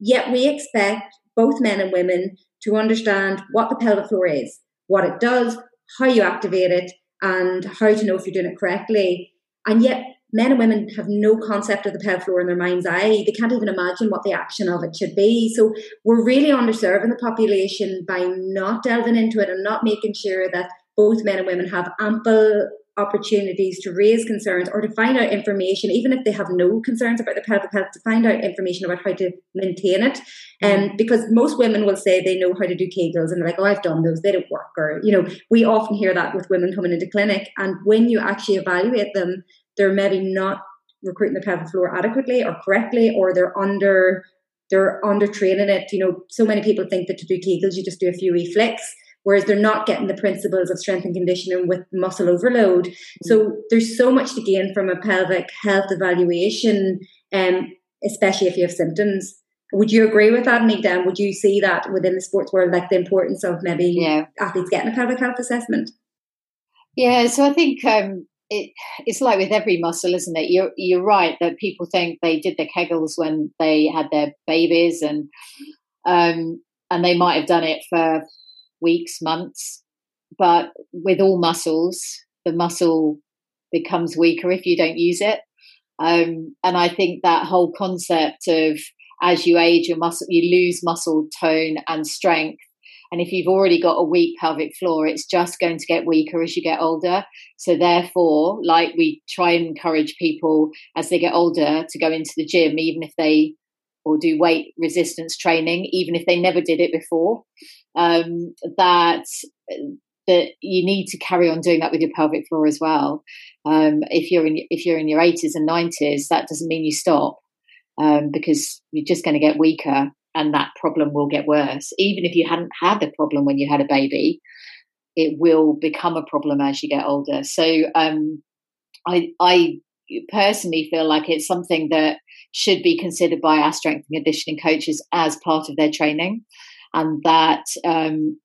Yet we expect both men and women to understand what the pelvic floor is what it does, how you activate it, and how to know if you're doing it correctly. And yet, men and women have no concept of the pelvic floor in their mind's eye. They can't even imagine what the action of it should be. So we're really underserving the population by not delving into it and not making sure that both men and women have ample opportunities to raise concerns or to find out information, even if they have no concerns about the pelvic health, to find out information about how to maintain it. And um, because most women will say they know how to do Kegels and they're like, oh, I've done those, they don't work. Or, you know, we often hear that with women coming into clinic. And when you actually evaluate them, they're maybe not recruiting the pelvic floor adequately or correctly, or they're under they're under training it. You know, so many people think that to do Kegels, you just do a few wee flicks whereas they're not getting the principles of strength and conditioning with muscle overload. So there's so much to gain from a pelvic health evaluation, um, especially if you have symptoms. Would you agree with that, Nita? Would you see that within the sports world, like the importance of maybe yeah. athletes getting a pelvic health assessment? Yeah, so I think um, it, it's like with every muscle, isn't it? You're you're right that people think they did their kegels when they had their babies, and um, and they might have done it for weeks, months. But with all muscles, the muscle becomes weaker if you don't use it. Um, and I think that whole concept of as you age, your muscle you lose muscle tone and strength. And if you've already got a weak pelvic floor, it's just going to get weaker as you get older. So therefore, like we try and encourage people as they get older to go into the gym, even if they or do weight resistance training, even if they never did it before um, that that you need to carry on doing that with your pelvic floor as well. Um, if you're in if you're in your 80s and 90s, that doesn't mean you stop um, because you're just going to get weaker and that problem will get worse. Even if you hadn't had the problem when you had a baby, it will become a problem as you get older. So um, I I personally feel like it's something that should be considered by our strength and conditioning coaches as part of their training and that um,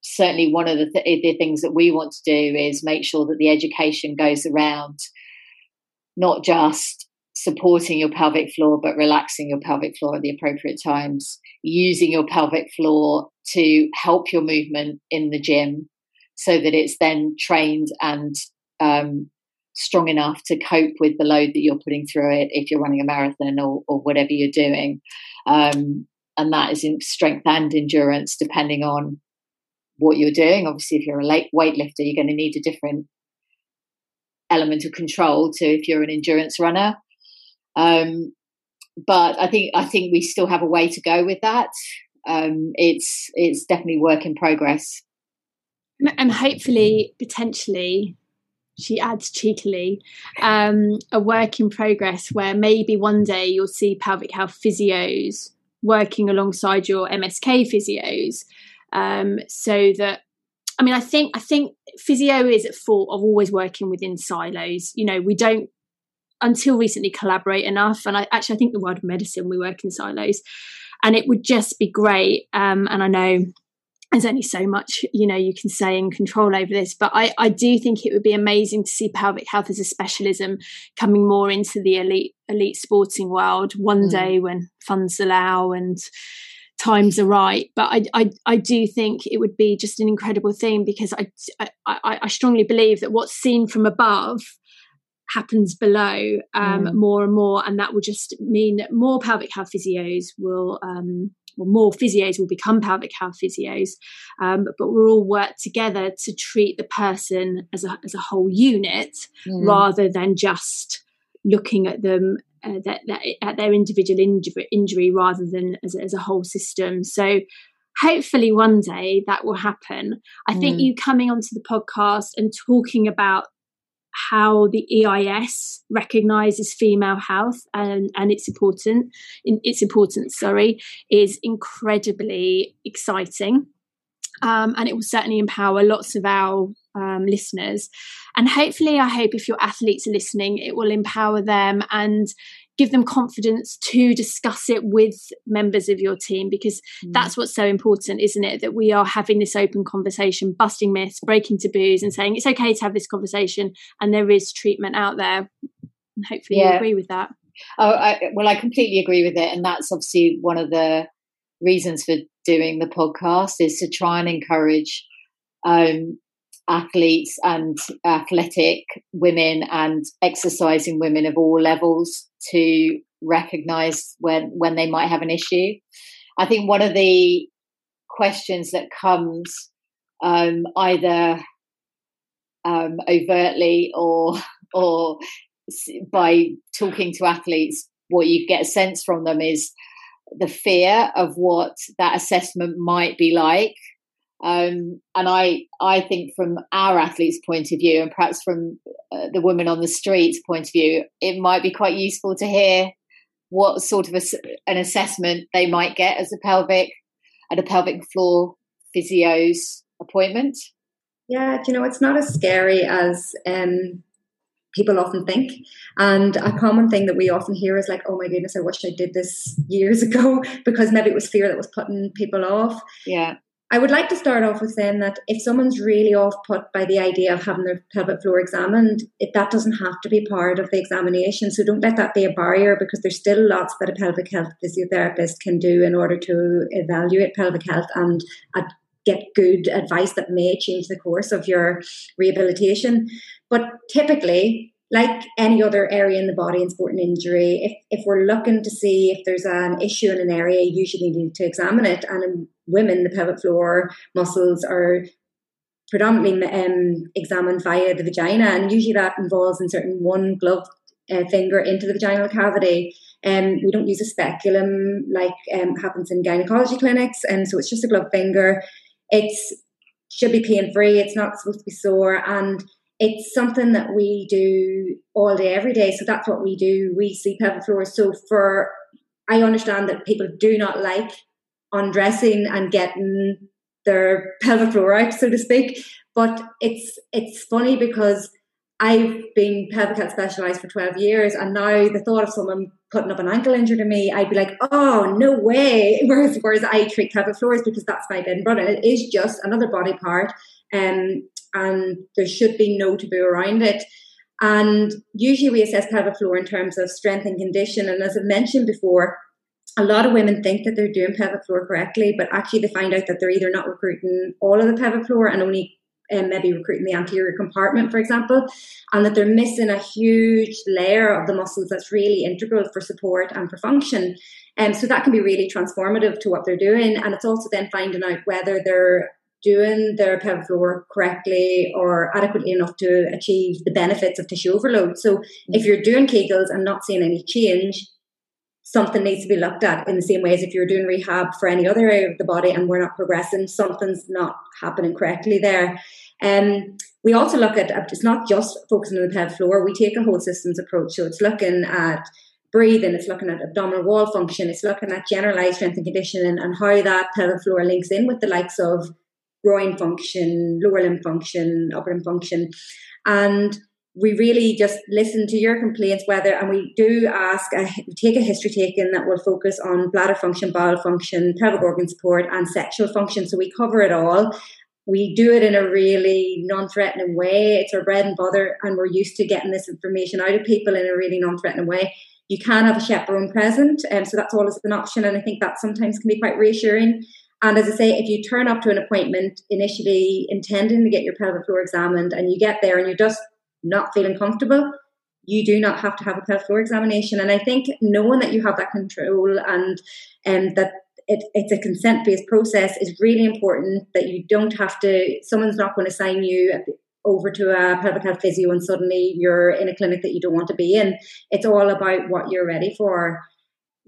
certainly one of the, th- the things that we want to do is make sure that the education goes around not just supporting your pelvic floor but relaxing your pelvic floor at the appropriate times, using your pelvic floor to help your movement in the gym so that it's then trained and um, strong enough to cope with the load that you're putting through it if you're running a marathon or, or whatever you're doing. Um, and that is in strength and endurance depending on what you're doing. Obviously, if you're a late weightlifter, you're going to need a different element of control to if you're an endurance runner. Um, but I think I think we still have a way to go with that. Um, it's it's definitely work in progress, and hopefully, potentially, she adds cheekily, um, a work in progress where maybe one day you'll see pelvic health physios working alongside your MSK physios, um, so that I mean, I think I think physio is at fault of always working within silos. You know, we don't until recently collaborate enough, and I actually I think the world of medicine we work in silos, and it would just be great. Um, and I know there's only so much you know you can say and control over this but I, I do think it would be amazing to see pelvic health as a specialism coming more into the elite elite sporting world one mm. day when funds allow and times are right but I, I i do think it would be just an incredible thing because i i, I strongly believe that what's seen from above happens below um, mm. more and more and that will just mean that more pelvic health physios will um, well, more physios will become pelvic health physios, um, but we'll all work together to treat the person as a, as a whole unit mm. rather than just looking at them uh, that, that, at their individual injury, injury rather than as, as a whole system. So hopefully one day that will happen. I mm. think you coming onto the podcast and talking about how the EIS recognizes female health and, and its important its importance, sorry, is incredibly exciting. Um, and it will certainly empower lots of our um, listeners. And hopefully, I hope if your athletes are listening, it will empower them and give them confidence to discuss it with members of your team because mm. that's what's so important, isn't it? That we are having this open conversation, busting myths, breaking taboos, and saying it's okay to have this conversation and there is treatment out there. And hopefully, yeah. you agree with that. Oh, I, well, I completely agree with it. And that's obviously one of the reasons for doing the podcast is to try and encourage um, athletes and athletic women and exercising women of all levels to recognize when when they might have an issue. I think one of the questions that comes um, either um, overtly or or by talking to athletes, what you get a sense from them is the fear of what that assessment might be like um, and I, I think from our athletes' point of view, and perhaps from uh, the women on the streets' point of view, it might be quite useful to hear what sort of a, an assessment they might get as a pelvic at a pelvic floor physio's appointment. Yeah, you know, it's not as scary as um, people often think. And a common thing that we often hear is like, oh my goodness, I wish I did this years ago because maybe it was fear that was putting people off. Yeah. I would like to start off with saying that if someone's really off put by the idea of having their pelvic floor examined, it, that doesn't have to be part of the examination. So don't let that be a barrier because there's still lots that a pelvic health physiotherapist can do in order to evaluate pelvic health and uh, get good advice that may change the course of your rehabilitation. But typically, like any other area in the body in sport and injury, if, if we're looking to see if there's an issue in an area, you usually need to examine it. And in women, the pelvic floor muscles are predominantly um, examined via the vagina, and usually that involves inserting one glove uh, finger into the vaginal cavity. And um, we don't use a speculum like um, happens in gynecology clinics, and so it's just a glove finger. It should be pain free. It's not supposed to be sore, and it's something that we do all day, every day. So that's what we do. We see pelvic floors. So for, I understand that people do not like undressing and getting their pelvic floor out, so to speak. But it's it's funny because I've been pelvic health specialized for 12 years, and now the thought of someone putting up an ankle injury to me, I'd be like, oh, no way. Whereas, whereas I treat pelvic floors because that's my bread and butter. It is just another body part. Um, and there should be no taboo around it. And usually we assess pelvic floor in terms of strength and condition. And as I've mentioned before, a lot of women think that they're doing pelvic floor correctly, but actually they find out that they're either not recruiting all of the pelvic floor and only um, maybe recruiting the anterior compartment, for example, and that they're missing a huge layer of the muscles that's really integral for support and for function. And um, so that can be really transformative to what they're doing. And it's also then finding out whether they're doing their pelvic floor correctly or adequately enough to achieve the benefits of tissue overload. So if you're doing Kegels and not seeing any change, something needs to be looked at in the same way as if you're doing rehab for any other area of the body and we're not progressing, something's not happening correctly there. Um, we also look at it's not just focusing on the pelvic floor. We take a whole systems approach, so it's looking at breathing, it's looking at abdominal wall function, it's looking at generalized strength and conditioning, and how that pelvic floor links in with the likes of groin function, lower limb function, upper limb function, and we really just listen to your complaints whether and we do ask a, take a history taken that will focus on bladder function bowel function pelvic organ support and sexual function. So we cover it all. We do it in a really non-threatening way. It's our bread and butter and we're used to getting this information out of people in a really non-threatening way. You can have a chaperone present and um, so that's always an option and i think that sometimes can be quite reassuring and as I say, if you turn up to an appointment initially intending to get your pelvic floor examined and you get there and you're just not feeling comfortable, you do not have to have a pelvic floor examination. And I think knowing that you have that control and um, that it, it's a consent based process is really important. That you don't have to. Someone's not going to sign you over to a pelvic health physio and suddenly you're in a clinic that you don't want to be in. It's all about what you're ready for.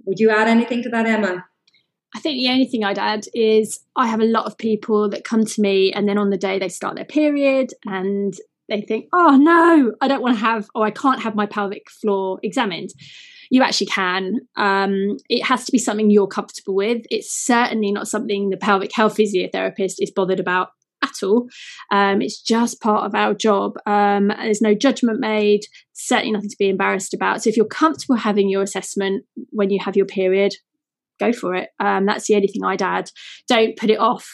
Would you add anything to that, Emma? I think the only thing I'd add is I have a lot of people that come to me and then on the day they start their period and they think, oh no, I don't want to have, or I can't have my pelvic floor examined. You actually can. Um, it has to be something you're comfortable with. It's certainly not something the pelvic health physiotherapist is bothered about at all. Um, it's just part of our job. Um, there's no judgment made, certainly nothing to be embarrassed about. So if you're comfortable having your assessment when you have your period, go for it. Um, that's the only thing I'd add. Don't put it off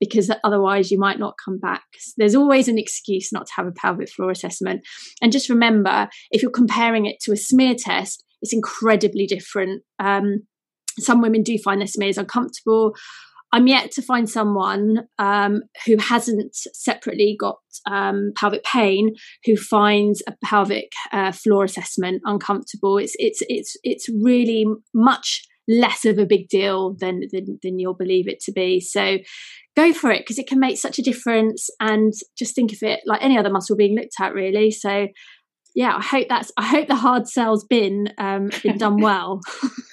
because otherwise you might not come back. There's always an excuse not to have a pelvic floor assessment. And just remember, if you're comparing it to a smear test, it's incredibly different. Um, some women do find their smears uncomfortable. I'm yet to find someone um, who hasn't separately got um, pelvic pain who finds a pelvic uh, floor assessment uncomfortable. It's it's it's it's really much less of a big deal than, than, than you'll believe it to be. So go for it because it can make such a difference. And just think of it like any other muscle being looked at, really. So yeah, I hope that's I hope the hard sell's been um, been done well.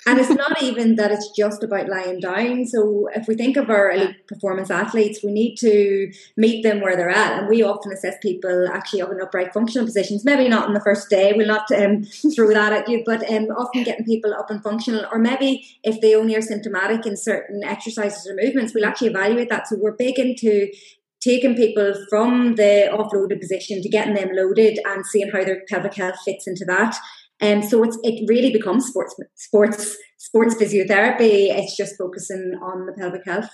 and it's not even that it's just about lying down. So if we think of our elite performance athletes, we need to meet them where they're at, and we often assess people actually up in upright functional positions. Maybe not on the first day. We'll not um, throw that at you, but um, often getting people up and functional, or maybe if they only are symptomatic in certain exercises or movements, we'll actually evaluate that. So we're big into taking people from the offloaded position to getting them loaded and seeing how their pelvic health fits into that. And um, so it's it really becomes sports sports sports physiotherapy. It's just focusing on the pelvic health.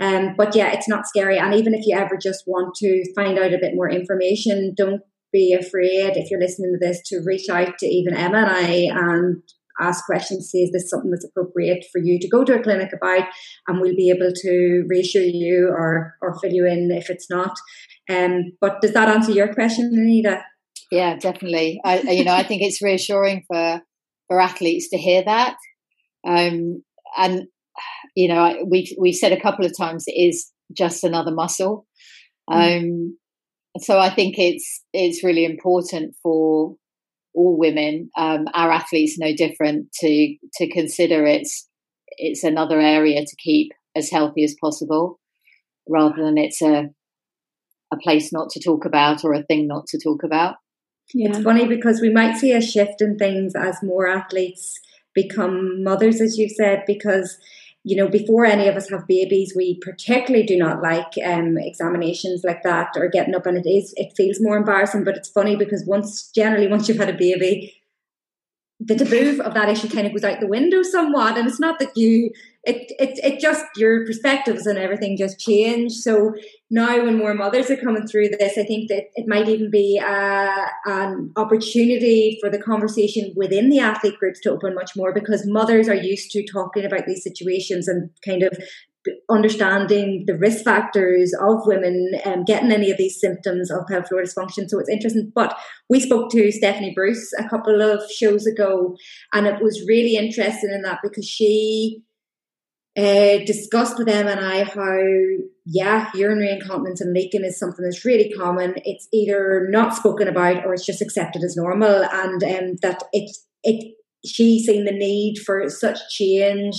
Um, but yeah, it's not scary. And even if you ever just want to find out a bit more information, don't be afraid if you're listening to this to reach out to even Emma and I and ask questions, see is this something that's appropriate for you to go to a clinic about, and we'll be able to reassure you or or fill you in if it's not. Um, but does that answer your question, Anita? Yeah, definitely. I, you know, I think it's reassuring for for athletes to hear that. Um, and you know, we've we've said a couple of times it is just another muscle. Mm. Um, so I think it's it's really important for all women, um, our athletes no different, to to consider it's it's another area to keep as healthy as possible, rather than it's a a place not to talk about or a thing not to talk about. Yeah. It's funny because we might see a shift in things as more athletes become mothers, as you've said, because you know, before any of us have babies, we particularly do not like um, examinations like that or getting up, and it is it feels more embarrassing. But it's funny because once generally once you've had a baby, the taboo of that issue kind of goes out the window somewhat. And it's not that you it, it, it just, your perspectives and everything just change. So now when more mothers are coming through this, I think that it might even be an opportunity for the conversation within the athlete groups to open much more because mothers are used to talking about these situations and kind of understanding the risk factors of women um, getting any of these symptoms of pelvic floor dysfunction. So it's interesting. But we spoke to Stephanie Bruce a couple of shows ago, and it was really interesting in that because she uh, discussed with Emma and I how, yeah, urinary incontinence and leaking is something that's really common. It's either not spoken about or it's just accepted as normal, and um, that it's it. She's seen the need for such change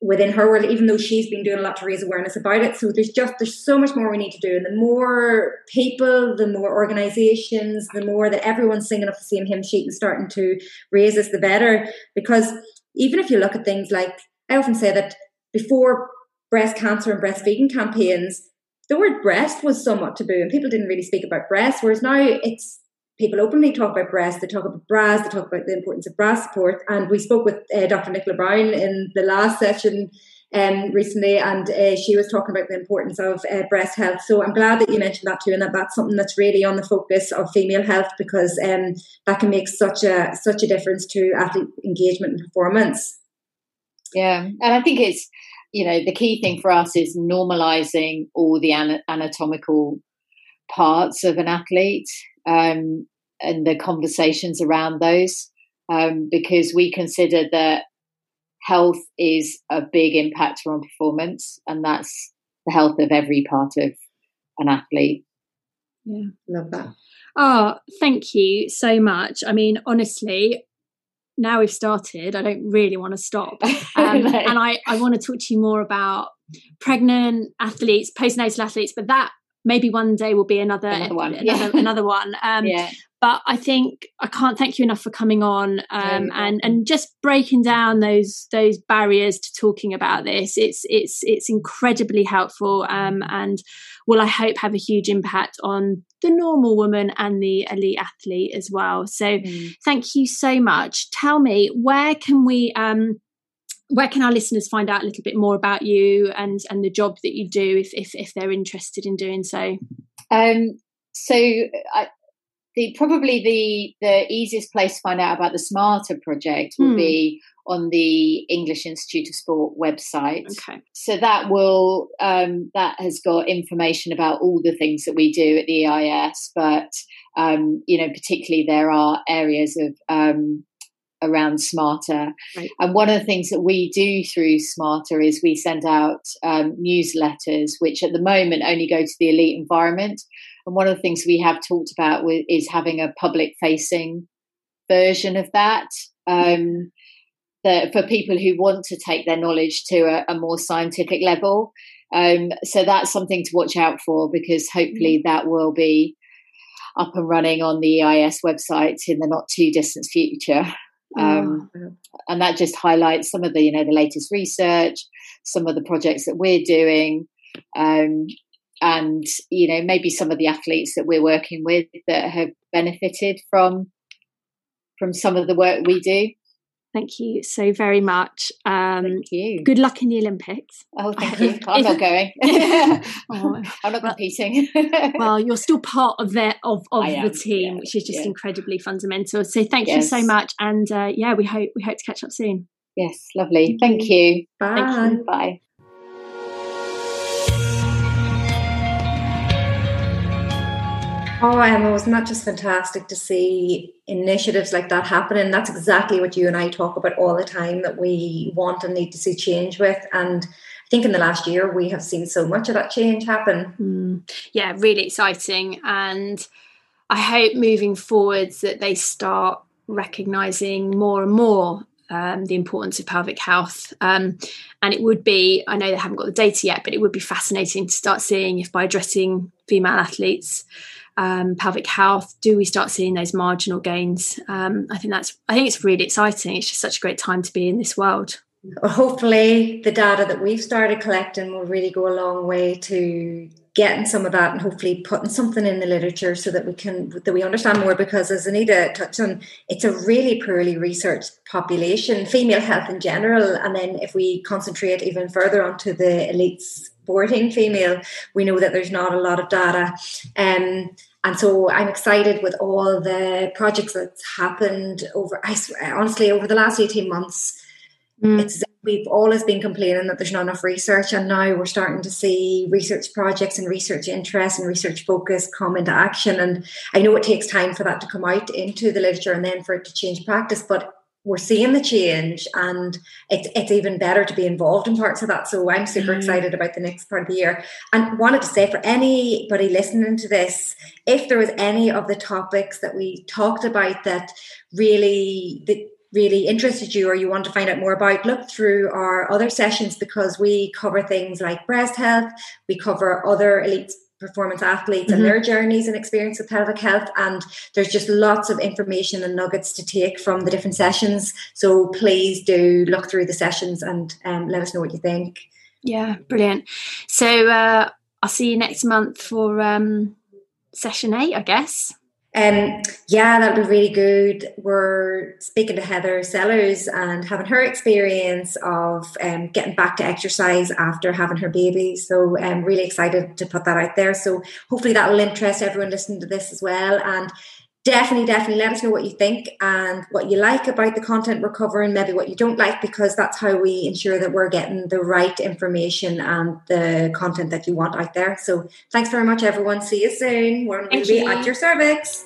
within her world, even though she's been doing a lot to raise awareness about it. So there's just there's so much more we need to do, and the more people, the more organisations, the more that everyone's singing off the same hymn sheet and starting to raise this, the better. Because even if you look at things like I often say that before breast cancer and breastfeeding campaigns, the word breast was somewhat taboo, and people didn't really speak about breast. Whereas now it's people openly talk about breast, they talk about bras, they talk about the importance of bra support. And we spoke with uh, Dr. Nicola Brown in the last session um, recently, and uh, she was talking about the importance of uh, breast health. So I'm glad that you mentioned that too, and that that's something that's really on the focus of female health because um, that can make such a such a difference to athlete engagement and performance. Yeah, and I think it's you know the key thing for us is normalizing all the anatomical parts of an athlete um, and the conversations around those um, because we consider that health is a big impactor on performance and that's the health of every part of an athlete. Yeah love that. Oh thank you so much. I mean honestly now we've started i don't really want to stop um, no. and i i want to talk to you more about pregnant athletes postnatal athletes but that maybe one day will be another another one, another, yeah. another one. Um, yeah. But I think I can't thank you enough for coming on um, and and just breaking down those those barriers to talking about this. It's it's it's incredibly helpful um, and will I hope have a huge impact on the normal woman and the elite athlete as well. So mm. thank you so much. Tell me where can we um, where can our listeners find out a little bit more about you and and the job that you do if if, if they're interested in doing so um, so I, the probably the the easiest place to find out about the SmartHER project will hmm. be on the english institute of sport website okay so that will um, that has got information about all the things that we do at the eis but um, you know particularly there are areas of um, around SmartHER. Right. And one of the things that we do through SmartHER is we send out um, newsletters, which at the moment only go to the elite environment. And one of the things we have talked about with, is having a public facing version of that. Um, that for people who want to take their knowledge to a, a more scientific level. Um, so that's something to watch out for because hopefully mm. that will be up and running on the EIS website in the not too distant future. Um, oh. And that just highlights some of the, you know, the latest research, some of the projects that we're doing, um, and you know, maybe some of the athletes that we're working with that have benefited from from some of the work we do. Thank you so very much. Um, thank you. Good luck in the Olympics. Oh, thank you. I'm not going. oh, I'm not competing. well, you're still part of the of, of the team, yeah, which is just yeah. incredibly fundamental. So thank yes. you so much, and uh, yeah, we hope we hope to catch up soon. Yes, lovely. Thank you. Bye. Thank you. Bye. Oh, Emma, wasn't that just fantastic to see initiatives like that happening? That's exactly what you and I talk about all the time that we want and need to see change with. And I think in the last year, we have seen so much of that change happen. Mm. Yeah, really exciting. And I hope moving forwards that they start recognizing more and more um, the importance of pelvic health. Um, and it would be, I know they haven't got the data yet, but it would be fascinating to start seeing if by addressing female athletes, um, pelvic health, do we start seeing those marginal gains? Um, I think that's I think it's really exciting. It's just such a great time to be in this world. Hopefully, the data that we've started collecting will really go a long way to getting some of that and hopefully putting something in the literature so that we can that we understand more because as Anita touched on, it's a really poorly researched population, female health in general, and then if we concentrate even further onto the elite sporting female, we know that there's not a lot of data. Um, and so I'm excited with all the projects that's happened over. I swear, honestly, over the last eighteen months, mm. it's we've always been complaining that there's not enough research, and now we're starting to see research projects and research interest and research focus come into action. And I know it takes time for that to come out into the literature and then for it to change practice, but we're seeing the change and it's, it's even better to be involved in parts of that. So I'm super mm. excited about the next part of the year. And wanted to say for anybody listening to this, if there was any of the topics that we talked about that really that really interested you or you want to find out more about, look through our other sessions because we cover things like breast health, we cover other elite performance athletes mm-hmm. and their journeys and experience with pelvic health. And there's just lots of information and nuggets to take from the different sessions. So please do look through the sessions and um, let us know what you think. Yeah, brilliant. So uh, I'll see you next month for um, session eight, I guess. Um, yeah, that'd be really good. We're speaking to Heather Sellers and having her experience of um, getting back to exercise after having her baby. So I'm um, really excited to put that out there. So hopefully that will interest everyone listening to this as well. And definitely, definitely let us know what you think and what you like about the content we're covering, maybe what you don't like, because that's how we ensure that we're getting the right information and the content that you want out there. So thanks very much, everyone. See you soon. We're going to be at your cervix.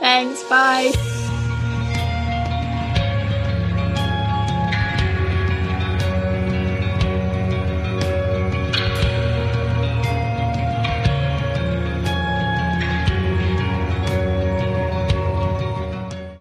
Thanks. Bye.